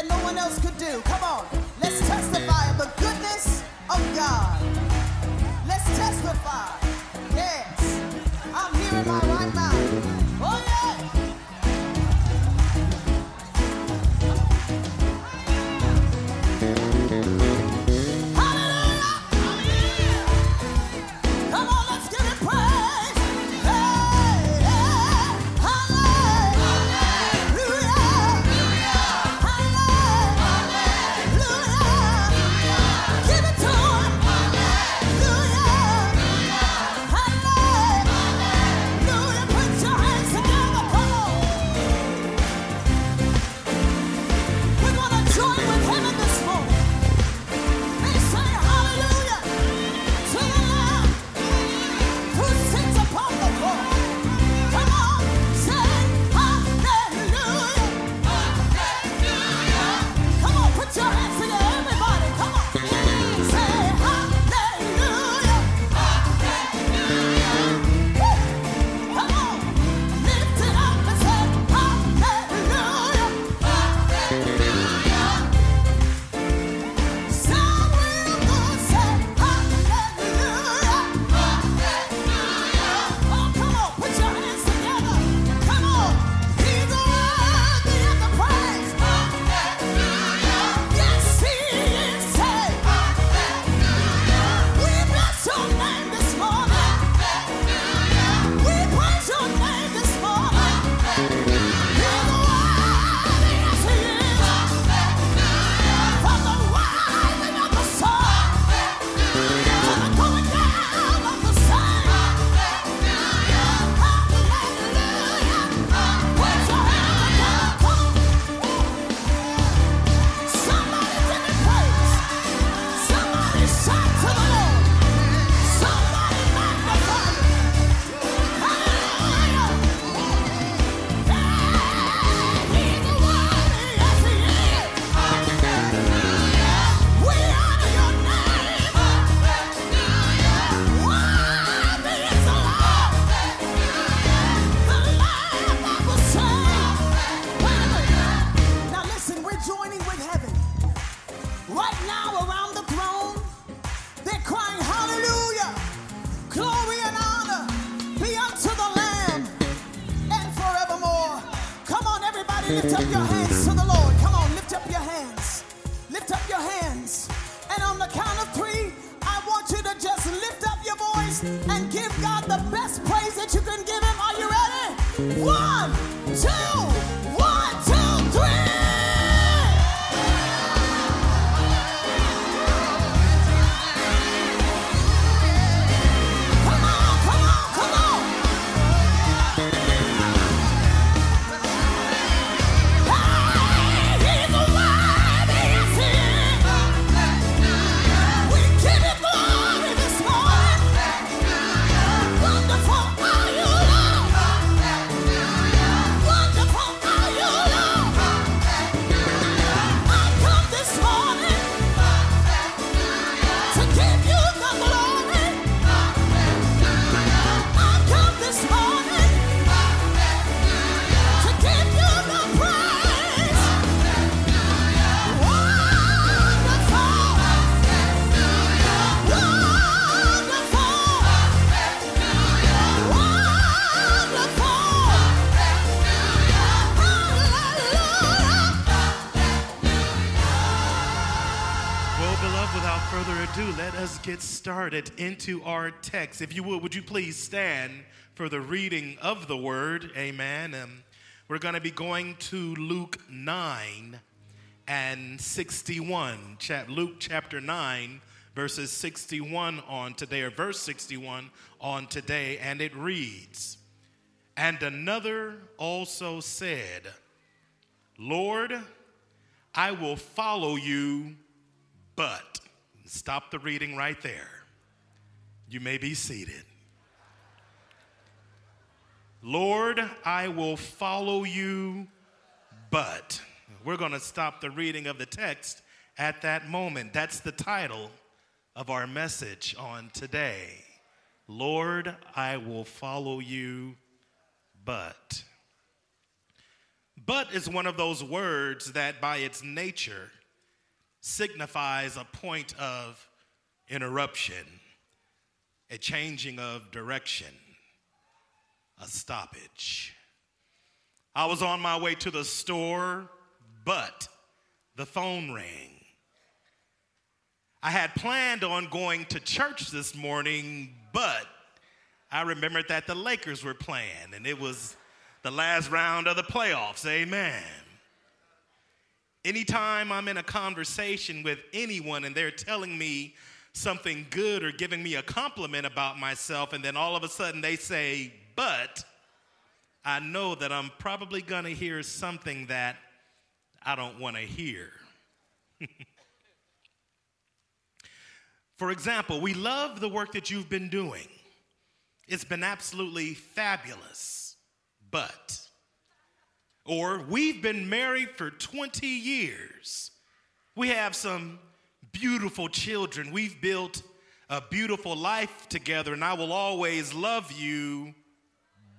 that no one else could do. Come on, let's testify of the goodness of God. Let's testify. Lift up your hands to the Lord. Well, beloved, without further ado, let us get started into our text. If you would, would you please stand for the reading of the word? Amen. Um, we're going to be going to Luke 9 and 61. Chap- Luke chapter 9, verses 61 on today, or verse 61 on today, and it reads And another also said, Lord, I will follow you, but. Stop the reading right there. You may be seated. Lord, I will follow you, but. We're going to stop the reading of the text at that moment. That's the title of our message on today. Lord, I will follow you, but. But is one of those words that, by its nature, signifies a point of interruption, a changing of direction, a stoppage. I was on my way to the store, but the phone rang. I had planned on going to church this morning, but I remembered that the Lakers were playing and it was the last round of the playoffs. Amen. Anytime I'm in a conversation with anyone and they're telling me something good or giving me a compliment about myself, and then all of a sudden they say, but I know that I'm probably going to hear something that I don't want to hear. For example, we love the work that you've been doing. It's been absolutely fabulous. But, or we've been married for 20 years. We have some beautiful children. We've built a beautiful life together, and I will always love you,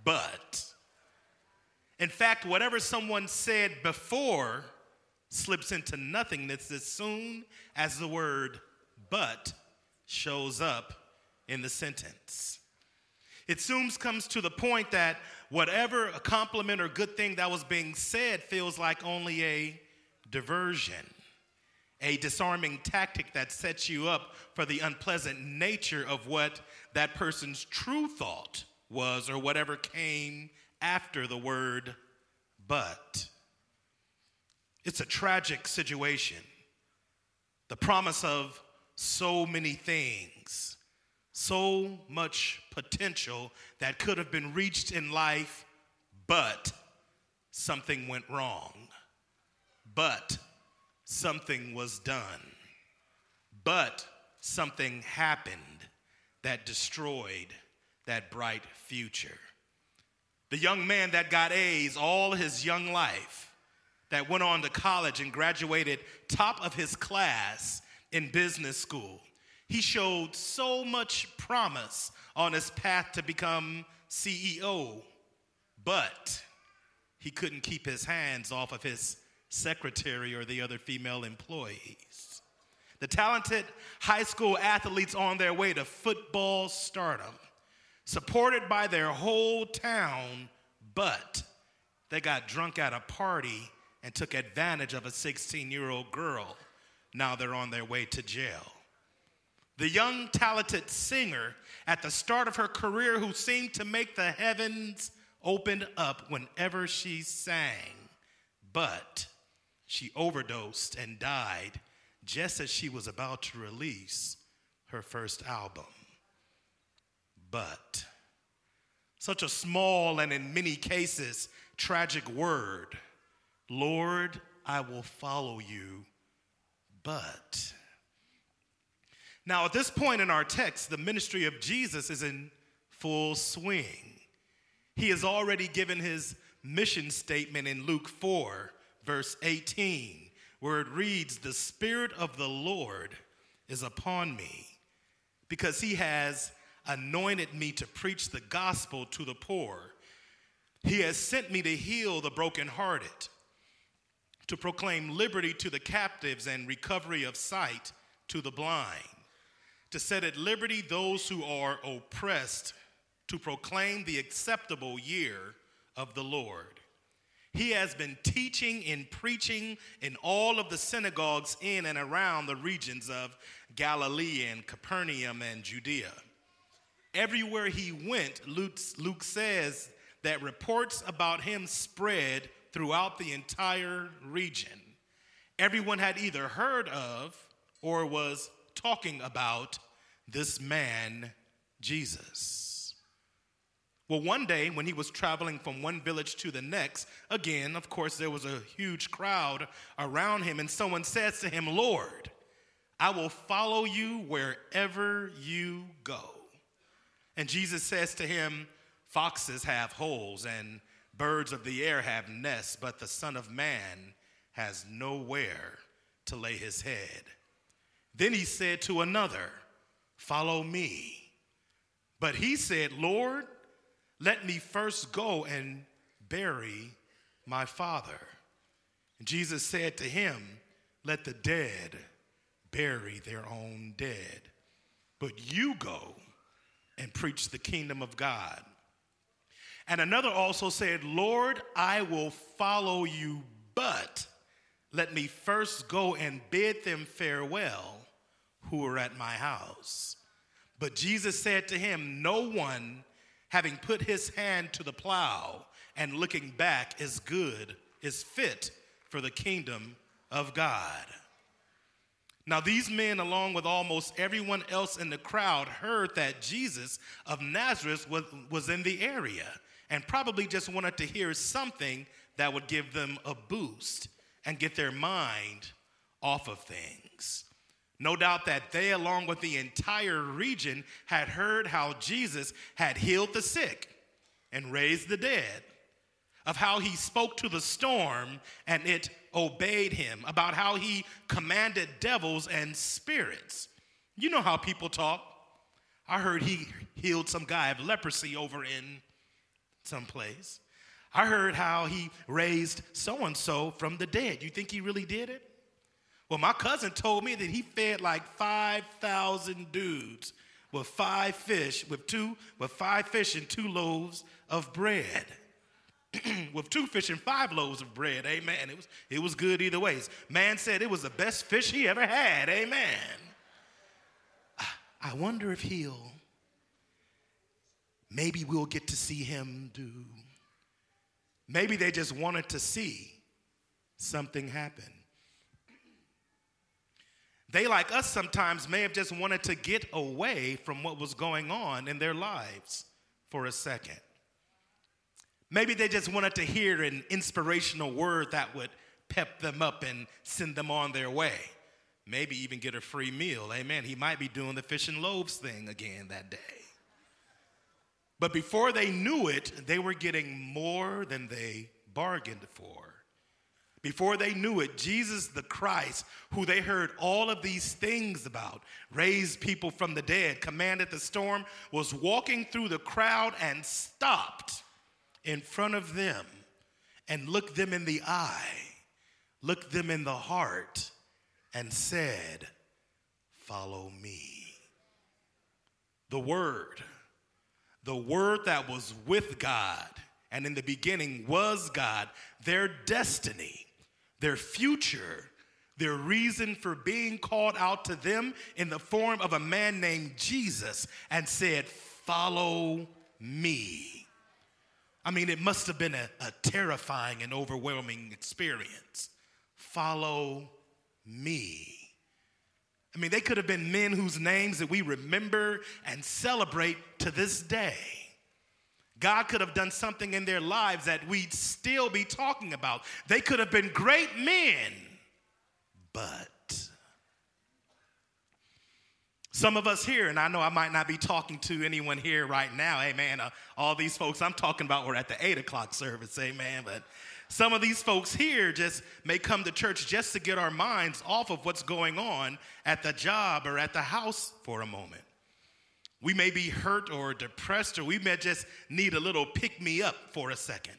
but. In fact, whatever someone said before slips into nothingness as soon as the word but shows up in the sentence. It soon comes to the point that whatever a compliment or good thing that was being said feels like only a diversion, a disarming tactic that sets you up for the unpleasant nature of what that person's true thought was or whatever came after the word but. It's a tragic situation. The promise of so many things, so much potential that could have been reached in life, but something went wrong. But something was done. But something happened that destroyed that bright future. The young man that got A's all his young life, that went on to college and graduated top of his class in business school. He showed so much promise on his path to become CEO, but he couldn't keep his hands off of his secretary or the other female employees. The talented high school athletes on their way to football stardom, supported by their whole town, but they got drunk at a party and took advantage of a 16 year old girl now they're on their way to jail. The young, talented singer at the start of her career who seemed to make the heavens open up whenever she sang, but she overdosed and died just as she was about to release her first album. But such a small and in many cases tragic word, Lord, I will follow you but. Now, at this point in our text, the ministry of Jesus is in full swing. He has already given his mission statement in Luke 4, verse 18, where it reads, The Spirit of the Lord is upon me, because he has anointed me to preach the gospel to the poor. He has sent me to heal the brokenhearted to proclaim liberty to the captives and recovery of sight to the blind, to set at liberty those who are oppressed, to proclaim the acceptable year of the Lord. He has been teaching and preaching in all of the synagogues in and around the regions of Galilee and Capernaum and Judea. Everywhere he went, Luke, says that reports about him spread throughout the entire region. Everyone had either heard of or was talking about this man, Jesus. Well, one day when he was traveling from one village to the next, again, of course, there was a huge crowd around him, and someone says to him, Lord, I will follow you wherever you go. And Jesus says to him, Foxes have holes and Birds of the air have nests, but the Son of Man has nowhere to lay his head. Then he said to another, Follow me. But he said, Lord, let me first go and bury my Father. And Jesus said to him, Let the dead bury their own dead, but you go and preach the kingdom of God. And another also said, Lord, I will follow you, but let me first go and bid them farewell who are at my house. But Jesus said to him, No one, having put his hand to the plow and looking back, is good, is fit for the kingdom of God. Now, these men, along with almost everyone else in the crowd, heard that Jesus of Nazareth was, was in the area and probably just wanted to hear something that would give them a boost and get their mind off of things. No doubt that they, along with the entire region, had heard how Jesus had healed the sick and raised the dead, of how he spoke to the storm and it obeyed him, about how he commanded devils and spirits. You know how people talk. I heard he healed some guy of leprosy over in some place. I heard how he raised so and so from the dead. You think he really did it? Well, my cousin told me that he fed like 5,000 dudes with five fish, with two, with five fish and two loaves of bread. with two fish and five loaves of bread, amen. It was, it was good either ways. Man said it was the best fish he ever had, amen. I wonder if he'll, maybe we'll get to see him do. Maybe they just wanted to see something happen. They, like us sometimes, may have just wanted to get away from what was going on in their lives for a second. Maybe they just wanted to hear an inspirational word that would pep them up and send them on their way. Maybe even get a free meal. Amen. He might be doing the fish and loaves thing again that day. But before they knew it, they were getting more than they bargained for. Before they knew it, Jesus the Christ, who they heard all of these things about, raised people from the dead, commanded the storm, was walking through the crowd and stopped in front of them and looked them in the eye, looked them in the heart, and said, Follow me. The Word, the Word that was with God and in the beginning was God, their destiny their future, their reason for being called out to them in the form of a man named Jesus and said, Follow me. I mean, it must have been a, a terrifying and overwhelming experience. Follow me. I mean, they could have been men whose names that we remember and celebrate to this day. God could have done something in their lives that we'd still be talking about. They could have been great men, but some of us here, and I know I might not be talking to anyone here right now, amen. Uh, all these folks I'm talking about were at the eight o'clock service, amen. But some of these folks here just may come to church just to get our minds off of what's going on at the job or at the house for a moment. We may be hurt or depressed, or we may just need a little pick me up for a second.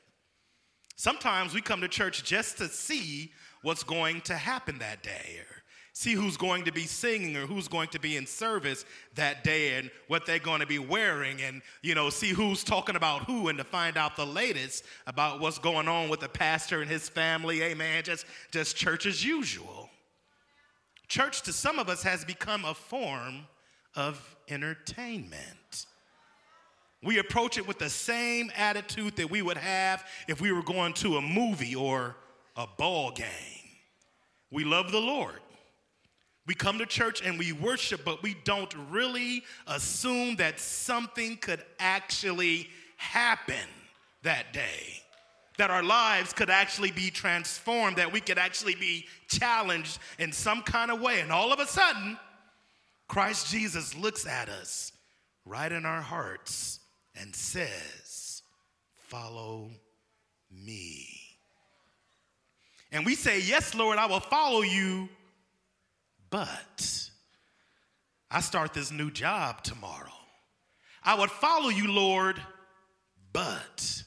Sometimes we come to church just to see what's going to happen that day, or see who's going to be singing, or who's going to be in service that day, and what they're going to be wearing, and you know, see who's talking about who, and to find out the latest about what's going on with the pastor and his family. Amen. Just, just church as usual. Church to some of us has become a form of entertainment. We approach it with the same attitude that we would have if we were going to a movie or a ball game. We love the Lord. We come to church and we worship, but we don't really assume that something could actually happen that day. That our lives could actually be transformed, that we could actually be challenged in some kind of way. And all of a sudden, Christ Jesus looks at us right in our hearts and says, Follow me. And we say, Yes, Lord, I will follow you, but I start this new job tomorrow. I would follow you, Lord, but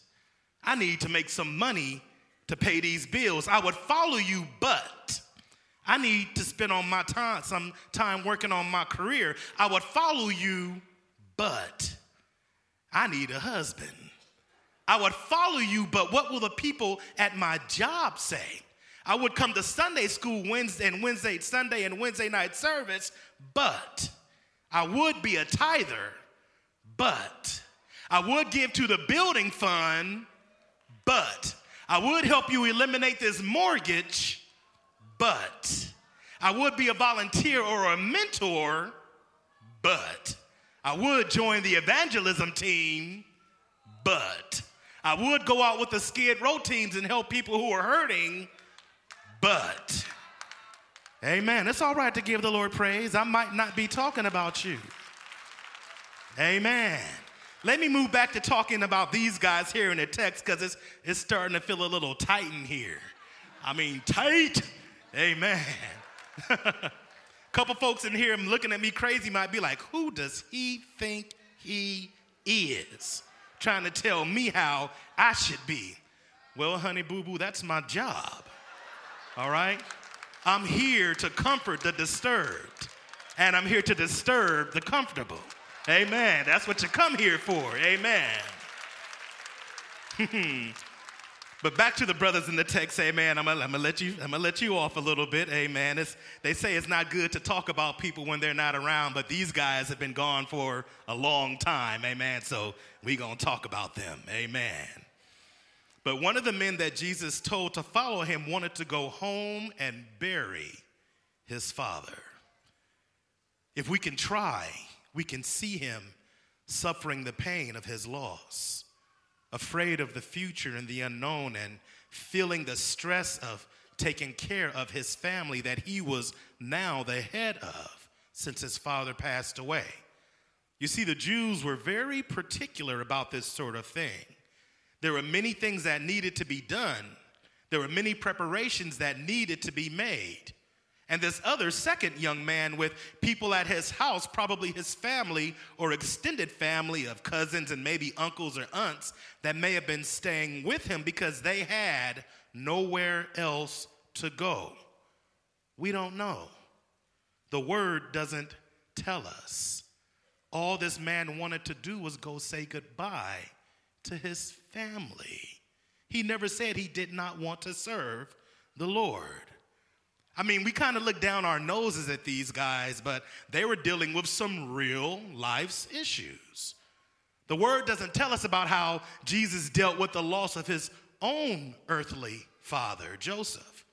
I need to make some money to pay these bills. I would follow you, but I need to spend on my time some time working on my career. I would follow you, but I need a husband. I would follow you, but what will the people at my job say? I would come to Sunday school Wednesday and Wednesday, Sunday and Wednesday night service, but I would be a tither, but I would give to the building fund, but I would help you eliminate this mortgage, but I would be a volunteer or a mentor, but I would join the evangelism team, but I would go out with the skid row teams and help people who are hurting, but Amen. It's all right to give the Lord praise. I might not be talking about you. Amen. Let me move back to talking about these guys here in the text because it's, it's starting to feel a little tight in here. I mean, tight. Amen. A couple folks in here looking at me crazy might be like, who does he think he is? Trying to tell me how I should be. Well, honey boo boo, that's my job. All right? I'm here to comfort the disturbed, and I'm here to disturb the comfortable. Amen. That's what you come here for. Amen. but back to the brothers in the text, amen. I'm gonna, I'm gonna, let you, I'm gonna let you off a little bit, amen. It's, they say it's not good to talk about people when they're not around, but these guys have been gone for a long time, amen. So we gonna talk about them, amen. But one of the men that Jesus told to follow him wanted to go home and bury his father. If we can try, we can see him suffering the pain of his loss, afraid of the future and the unknown, and feeling the stress of taking care of his family that he was now the head of since his father passed away. You see, the Jews were very particular about this sort of thing. There were many things that needed to be done, there were many preparations that needed to be made. And this other second young man with people at his house, probably his family or extended family of cousins and maybe uncles or aunts that may have been staying with him because they had nowhere else to go. We don't know. The word doesn't tell us. All this man wanted to do was go say goodbye to his family. He never said he did not want to serve the Lord. I mean, we kind of look down our noses at these guys, but they were dealing with some real life's issues. The word doesn't tell us about how Jesus dealt with the loss of his own earthly father, Joseph.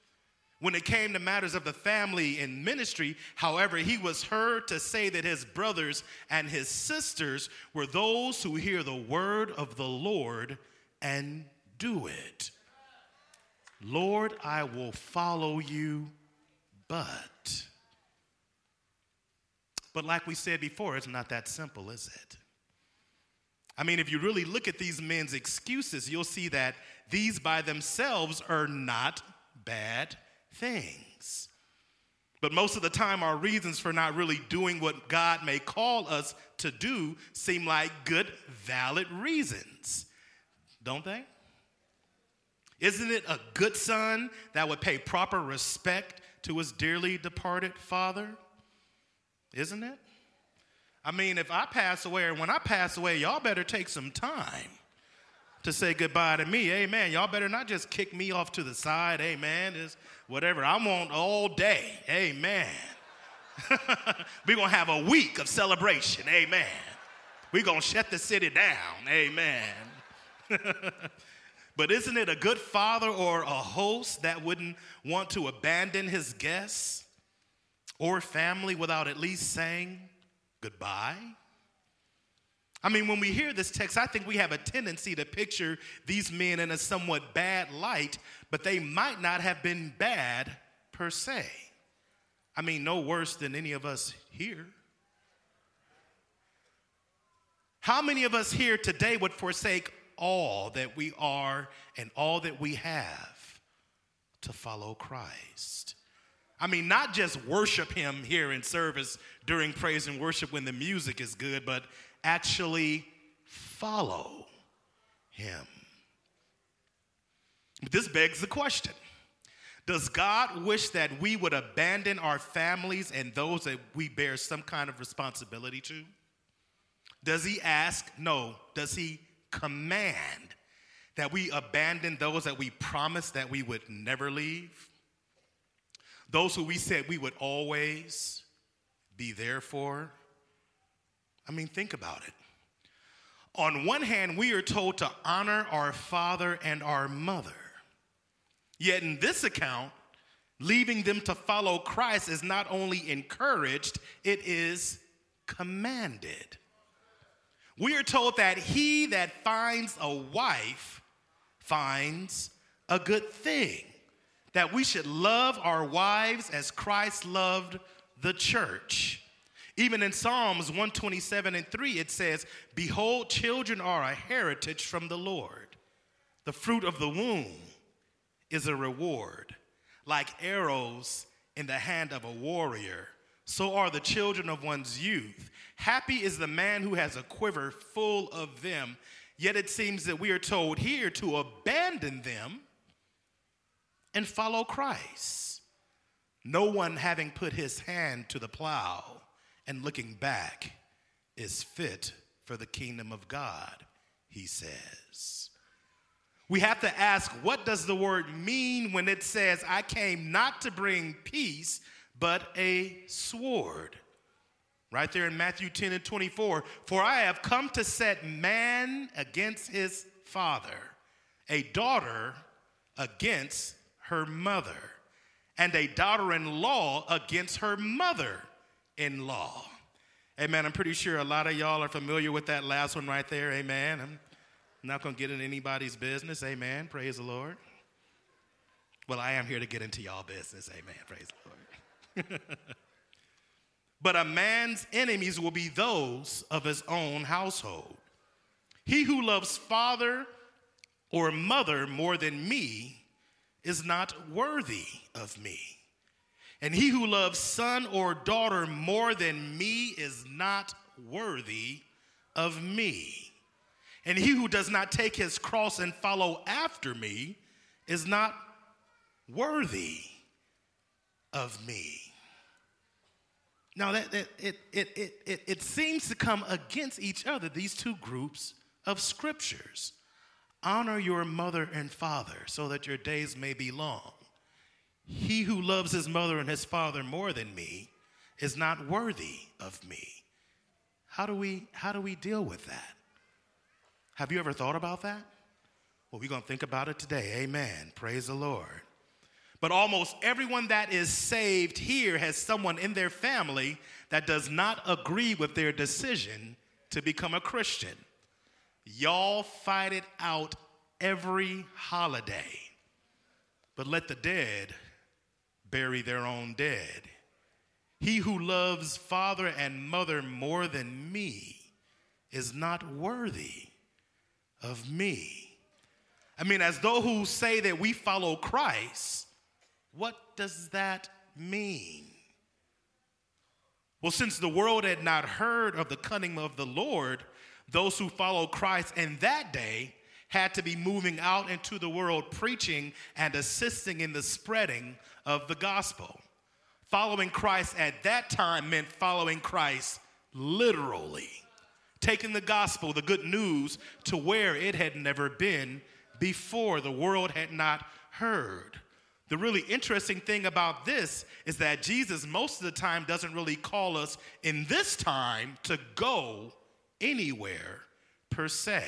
When it came to matters of the family and ministry, however, he was heard to say that his brothers and his sisters were those who hear the word of the Lord and do it. Lord, I will follow you but, but like we said before, it's not that simple, is it? I mean, if you really look at these men's excuses, you'll see that these by themselves are not bad things. But most of the time, our reasons for not really doing what God may call us to do seem like good, valid reasons, don't they? Isn't it a good son that would pay proper respect to his dearly departed father? Isn't it? I mean, if I pass away, or when I pass away, y'all better take some time to say goodbye to me. Amen. Y'all better not just kick me off to the side. Amen. Is whatever. I want all day. Amen. We're going to have a week of celebration. Amen. We're going to shut the city down. Amen. But isn't it a good father or a host that wouldn't want to abandon his guests or family without at least saying goodbye? I mean, when we hear this text, I think we have a tendency to picture these men in a somewhat bad light, but they might not have been bad per se. I mean, no worse than any of us here. How many of us here today would forsake all that we are and all that we have to follow Christ. I mean, not just worship Him here in service during praise and worship when the music is good, but actually follow Him. But this begs the question Does God wish that we would abandon our families and those that we bear some kind of responsibility to? Does he ask? No. Does he command that we abandon those that we promised that we would never leave? Those who we said we would always be there for? I mean, think about it. On one hand, we are told to honor our father and our mother. Yet in this account, leaving them to follow Christ is not only encouraged, it is commanded. We are told that he that finds a wife finds a good thing, that we should love our wives as Christ loved the church. Even in Psalms 127 and 3, it says, Behold, children are a heritage from the Lord. The fruit of the womb is a reward. Like arrows in the hand of a warrior, so are the children of one's youth. Happy is the man who has a quiver full of them. Yet it seems that we are told here to abandon them and follow Christ. No one having put his hand to the plow and looking back is fit for the kingdom of God, he says. We have to ask what does the word mean when it says, I came not to bring peace, but a sword? Right there in Matthew 10 and 24. For I have come to set man against his father, a daughter against her mother, and a daughter in law against her mother in law. Amen. I'm pretty sure a lot of y'all are familiar with that last one right there. Amen. I'm not going to get in anybody's business. Amen. Praise the Lord. Well, I am here to get into y'all business. Amen. Praise the Lord. but a man's enemies will be those of his own household. He who loves father or mother more than me is not worthy of me. And he who loves son or daughter more than me is not worthy of me. And he who does not take his cross and follow after me is not worthy of me. Now, that, that it, it, it, it, it seems to come against each other, these two groups of scriptures. Honor your mother and father so that your days may be long. He who loves his mother and his father more than me is not worthy of me. How do we, how do we deal with that? Have you ever thought about that? Well, we're going to think about it today. Amen. Praise the Lord. But almost everyone that is saved here has someone in their family that does not agree with their decision to become a Christian. Y'all fight it out every holiday. But let the dead bury their own dead. He who loves father and mother more than me is not worthy of me. I mean, as though who say that we follow Christ, what does that mean? Well, since the world had not heard of the cunning of the Lord, those who followed Christ in that day had to be moving out into the world preaching and assisting in the spreading of the gospel. Following Christ at that time meant following Christ literally, taking the gospel, the good news, to where it had never been before. The world had not heard. The really interesting thing about this is that Jesus, most of the time, doesn't really call us in this time to go anywhere per se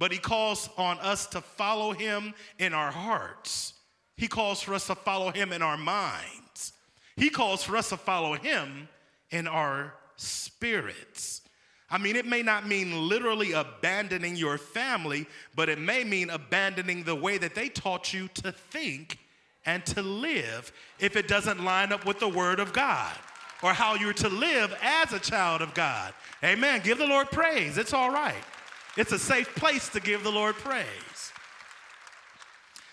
but he calls on us to follow him in our hearts. He calls for us to follow him in our minds. He calls for us to follow him in our spirits. I mean, it may not mean literally abandoning your family, but it may mean abandoning the way that they taught you to think and to live if it doesn't line up with the Word of God or how you're to live as a child of God. Amen. Give the Lord praise. It's all right. It's a safe place to give the Lord praise.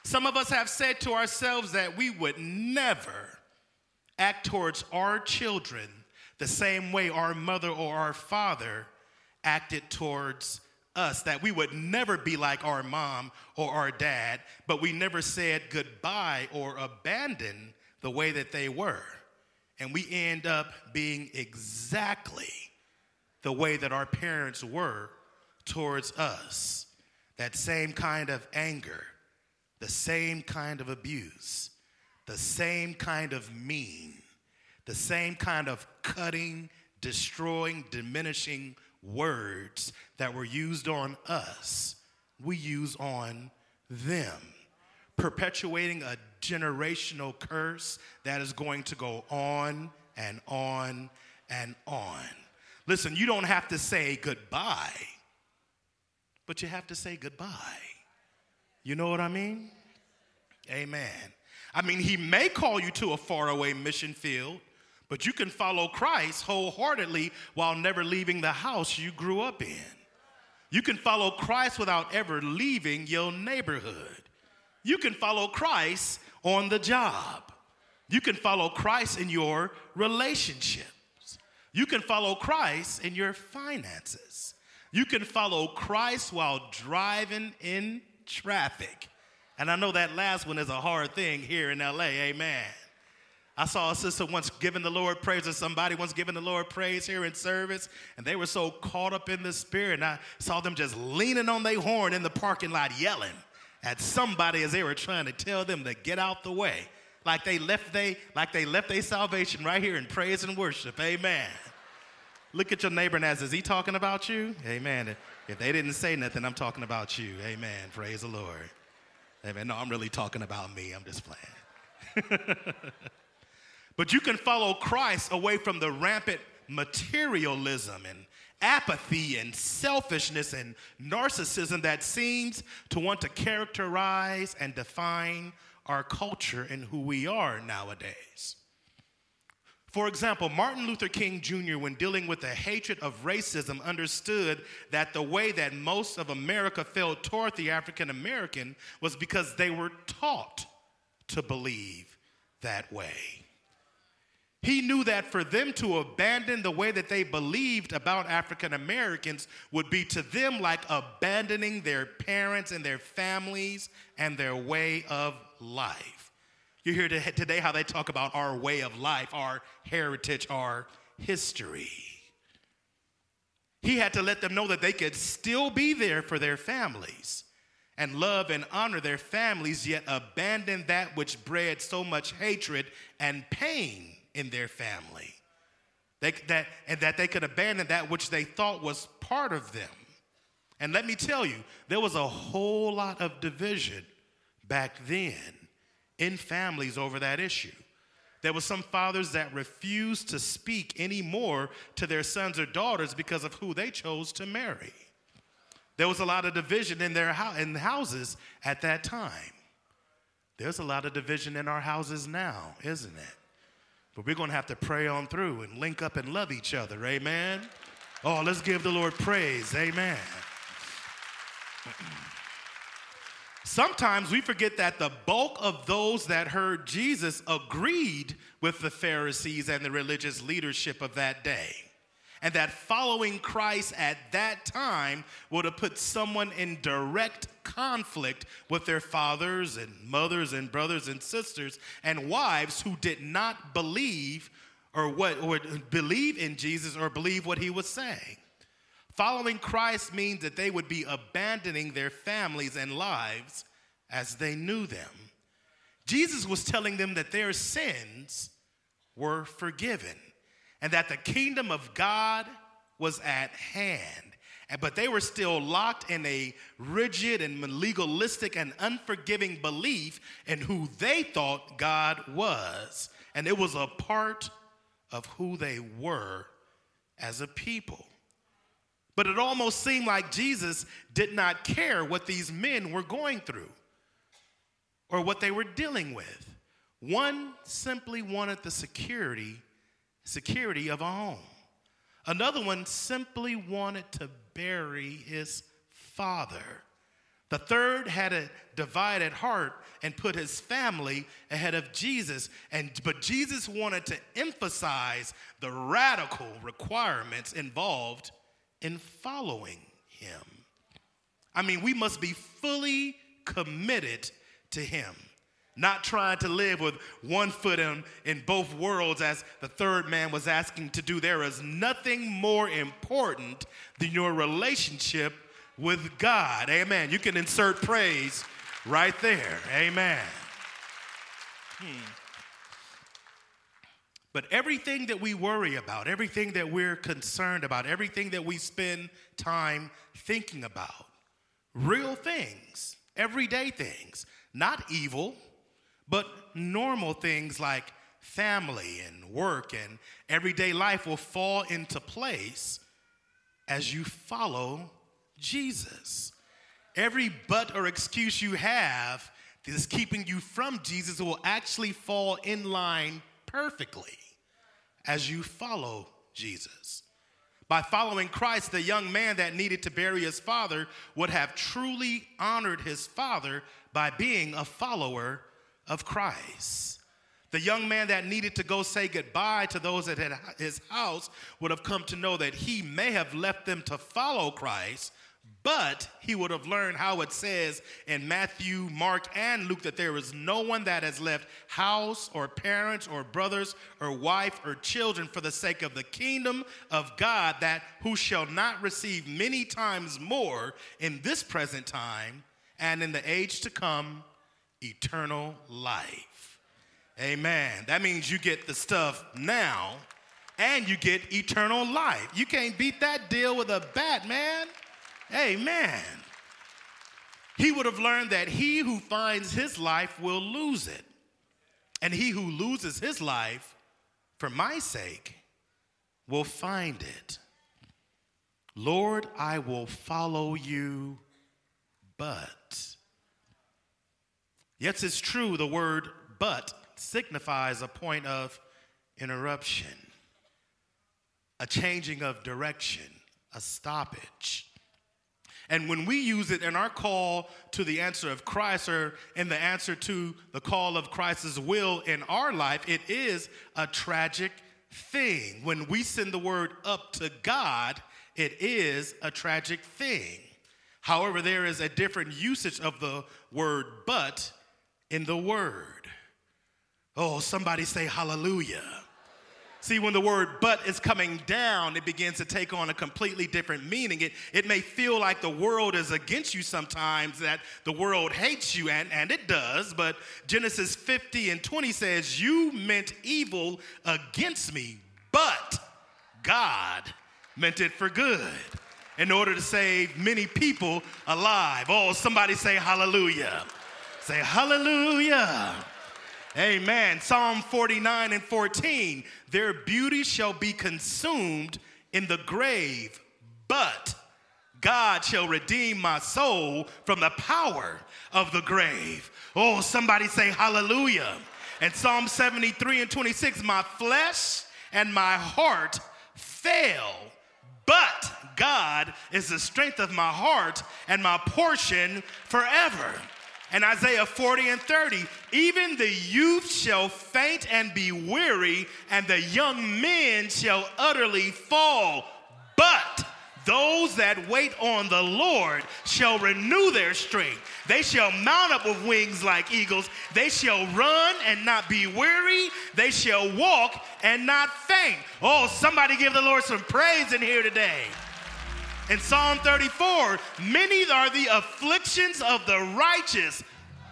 Some of us have said to ourselves that we would never act towards our children the same way our mother or our father acted towards us that we would never be like our mom or our dad, but we never said goodbye or abandon the way that they were. And we end up being exactly the way that our parents were towards us. That same kind of anger, the same kind of abuse, the same kind of mean, the same kind of cutting, destroying, diminishing words that were used on us, we use on them, perpetuating a generational curse that is going to go on and on and on. Listen, you don't have to say goodbye, but you have to say goodbye. You know what I mean? Amen. I mean, he may call you to a faraway mission field, but you can follow Christ wholeheartedly while never leaving the house you grew up in. You can follow Christ without ever leaving your neighborhood. You can follow Christ on the job. You can follow Christ in your relationships. You can follow Christ in your finances. You can follow Christ while driving in traffic. And I know that last one is a hard thing here in LA, amen. I saw a sister once giving the Lord praise, or somebody once giving the Lord praise here in service, and they were so caught up in the spirit. And I saw them just leaning on their horn in the parking lot, yelling at somebody as they were trying to tell them to get out the way. Like they left they like they left their salvation right here in praise and worship. Amen. Look at your neighbor and ask, is he talking about you? Amen. If they didn't say nothing, I'm talking about you. Amen. Praise the Lord. Amen. No, I'm really talking about me. I'm just playing. but you can follow Christ away from the rampant materialism and apathy and selfishness and narcissism that seems to want to characterize and define our culture and who we are nowadays. For example, Martin Luther King Jr., when dealing with the hatred of racism, understood that the way that most of America felt toward the African American was because they were taught to believe that way. He knew that for them to abandon the way that they believed about African Americans would be to them like abandoning their parents and their families and their way of life. You hear today how they talk about our way of life, our heritage, our history. He had to let them know that they could still be there for their families and love and honor their families, yet abandon that which bred so much hatred and pain in their family. They, that, and that they could abandon that which they thought was part of them. And let me tell you, there was a whole lot of division back then in families over that issue. There were some fathers that refused to speak anymore to their sons or daughters because of who they chose to marry. There was a lot of division in their in houses at that time. There's a lot of division in our houses now, isn't it? But we're going to have to pray on through and link up and love each other. Amen. Oh, let's give the Lord praise. Amen. Sometimes we forget that the bulk of those that heard Jesus agreed with the Pharisees and the religious leadership of that day and that following Christ at that time would have put someone in direct conflict with their fathers and mothers and brothers and sisters and wives who did not believe or what or believe in Jesus or believe what he was saying. Following Christ means that they would be abandoning their families and lives as they knew them. Jesus was telling them that their sins were forgiven and that the kingdom of God was at hand. But they were still locked in a rigid and legalistic and unforgiving belief in who they thought God was. And it was a part of who they were as a people. But it almost seemed like Jesus did not care what these men were going through or what they were dealing with. One simply wanted the security security of a home. Another one simply wanted to bury his father. The third had a divided heart and put his family ahead of Jesus. And, but Jesus wanted to emphasize the radical requirements involved in following him. I mean, we must be fully committed to Him, not trying to live with one foot in, in both worlds, as the third man was asking to do. There is nothing more important than your relationship with God. Amen. You can insert praise right there. Amen. Hmm. But everything that we worry about, everything that we're concerned about, everything that we spend time thinking about, real things, everyday things, not evil, but normal things like family and work and everyday life will fall into place as you follow Jesus. Every but or excuse you have that is keeping you from Jesus will actually fall in line perfectly as you follow Jesus. By following Christ, the young man that needed to bury his father would have truly honored his father by being a follower of Christ. The young man that needed to go say goodbye to those at his house would have come to know that he may have left them to follow Christ, but he would have learned how it says in Matthew, Mark, and Luke that there is no one that has left house or parents or brothers or wife or children for the sake of the kingdom of God that who shall not receive many times more in this present time and in the age to come eternal life. Amen. That means you get the stuff now and you get eternal life. You can't beat that deal with a bat, man. Amen. He would have learned that he who finds his life will lose it. And he who loses his life for my sake will find it. Lord, I will follow you, but. Yes, it's true, the word but signifies a point of interruption, a changing of direction, a stoppage. And when we use it in our call to the answer of Christ or in the answer to the call of Christ's will in our life, it is a tragic thing. When we send the word up to God, it is a tragic thing. However, there is a different usage of the word but in the word. Oh, somebody say hallelujah. See, when the word but is coming down, it begins to take on a completely different meaning. It, it may feel like the world is against you sometimes, that the world hates you, and, and it does. But Genesis 50 and 20 says, You meant evil against me, but God meant it for good in order to save many people alive. Oh, somebody say hallelujah. Say hallelujah. Amen. Psalm 49 and 14 their beauty shall be consumed in the grave, but God shall redeem my soul from the power of the grave. Oh, somebody say hallelujah. And Psalm 73 and 26 my flesh and my heart fail, but God is the strength of my heart and my portion forever. And Isaiah 40 and 30, even the youth shall faint and be weary, and the young men shall utterly fall. But those that wait on the Lord shall renew their strength. They shall mount up with wings like eagles. They shall run and not be weary. They shall walk and not faint. Oh, somebody give the Lord some praise in here today. In Psalm 34, many are the afflictions of the righteous,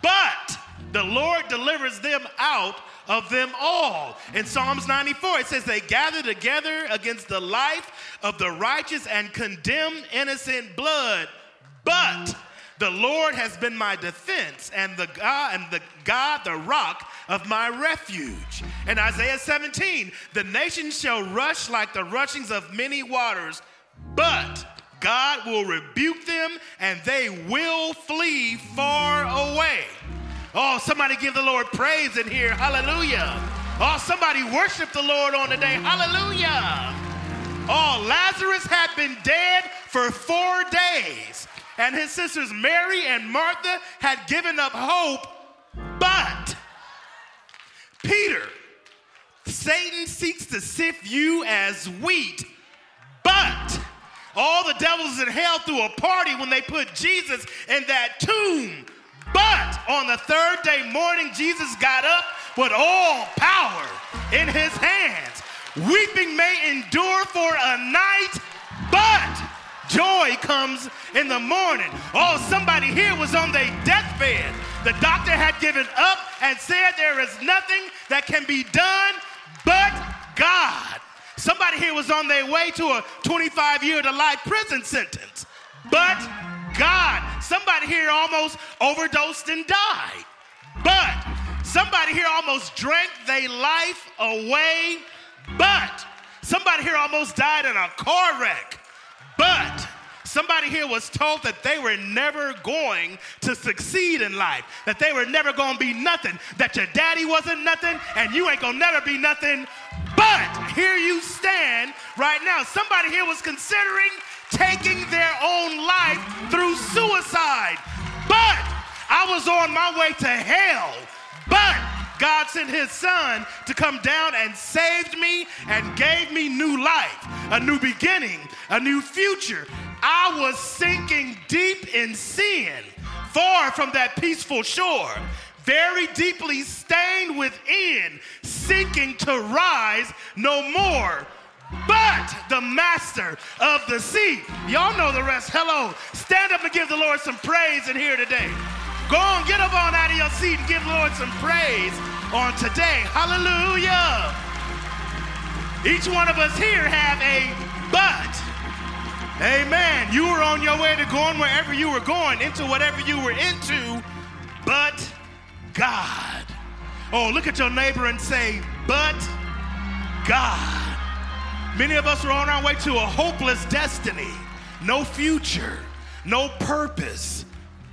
but the Lord delivers them out of them all. In Psalms 94, it says, They gather together against the life of the righteous and condemn innocent blood. But the Lord has been my defense and the God and the God, the rock of my refuge. In Isaiah 17, the nations shall rush like the rushings of many waters, but God will rebuke them and they will flee far away. Oh, somebody give the Lord praise in here. Hallelujah. Oh, somebody worship the Lord on the day. Hallelujah. Oh, Lazarus had been dead for four days, and his sisters Mary and Martha had given up hope. But Peter, Satan seeks to sift you as wheat, but All the devils in hell threw a party when they put Jesus in that tomb. But on the third day morning, Jesus got up with all power in his hands. Weeping may endure for a night, but joy comes in the morning. Oh, somebody here was on their deathbed. The doctor had given up and said there is nothing that can be done but God. Somebody here was on their way to a 25 year to life prison sentence, but God. Somebody here almost overdosed and died, but somebody here almost drank their life away, but somebody here almost died in a car wreck, but Somebody here was told that they were never going to succeed in life, that they were never going to be nothing, that your daddy wasn't nothing, and you ain't going to never be nothing. Here you stand right now. Somebody here was considering taking their own life through suicide. But I was on my way to hell. But God sent his son to come down and saved me and gave me new life, a new beginning, a new future. I was sinking deep in sin, far from that peaceful shore, very deeply stained within, sinking to rise no more. But the master of the sea, y'all know the rest. Hello, stand up and give the Lord some praise in here today. Go on, get up on out of your seat and give the Lord some praise on today. Hallelujah. Each one of us here have a but. Amen. You were on your way to going wherever you were going, into whatever you were into, but God. Oh, look at your neighbor and say, but God. Many of us are on our way to a hopeless destiny, no future, no purpose,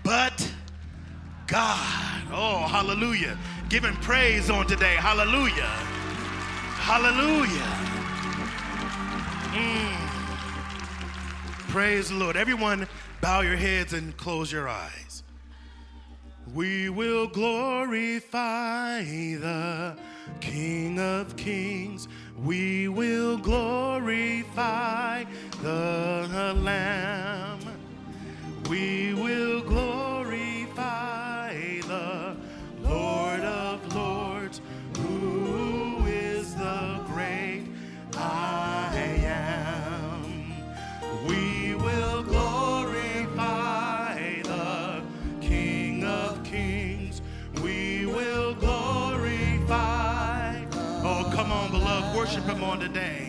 but God. Oh, hallelujah. Giving praise on today. Hallelujah. Hallelujah. Mm. Praise the Lord. Everyone, bow your heads and close your eyes. We will glorify the King of Kings. We will glorify the Lamb. We will glorify worship Him on today.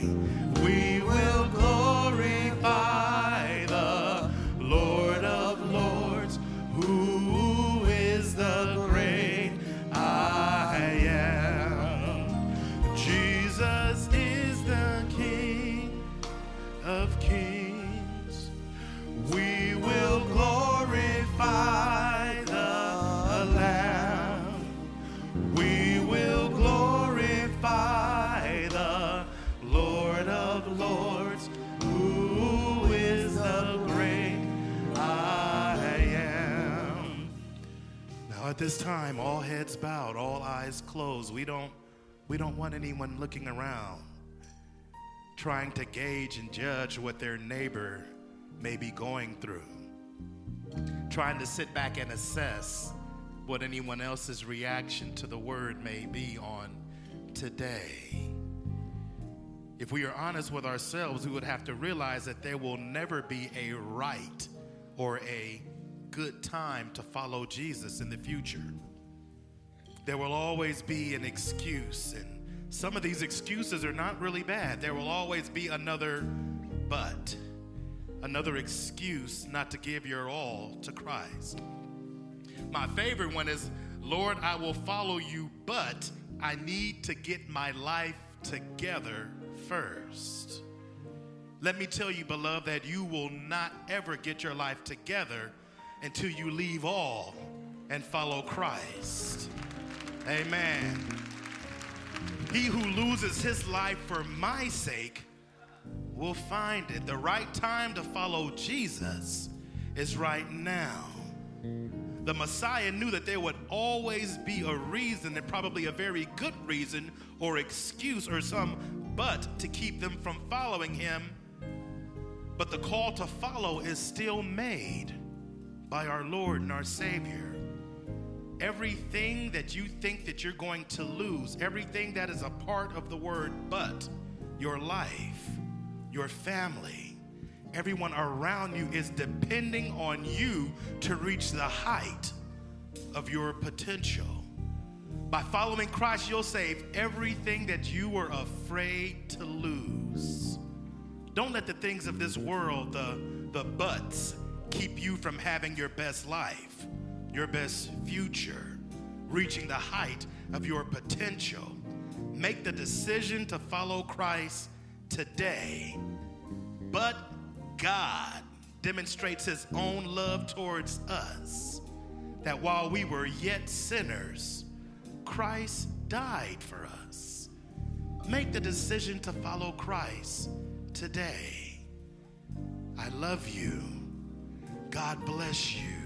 At this time, all heads bowed, all eyes closed. We don't we don't want anyone looking around trying to gauge and judge what their neighbor may be going through. Trying to sit back and assess what anyone else's reaction to the word may be on today. If we are honest with ourselves, we would have to realize that there will never be a right or a good time to follow Jesus in the future. There will always be an excuse, and some of these excuses are not really bad. There will always be another but, another excuse not to give your all to Christ. My favorite one is, Lord, I will follow you, but I need to get my life together first. Let me tell you, beloved, that you will not ever get your life together until you leave all and follow Christ. Amen. He who loses his life for my sake will find it. The right time to follow Jesus is right now. The Messiah knew that there would always be a reason, and probably a very good reason or excuse or some but to keep them from following him But the call to follow is still made by our Lord and our Savior. Everything that you think that you're going to lose, everything that is a part of the word but, your life, your family, everyone around you is depending on you to reach the height of your potential. By following Christ, you'll save everything that you were afraid to lose. Don't let the things of this world, the, the buts, keep you from having your best life, your best future, reaching the height of your potential. Make the decision to follow Christ today. But God demonstrates his own love towards us that while we were yet sinners, Christ died for us. Make the decision to follow Christ today. I love you. God bless you.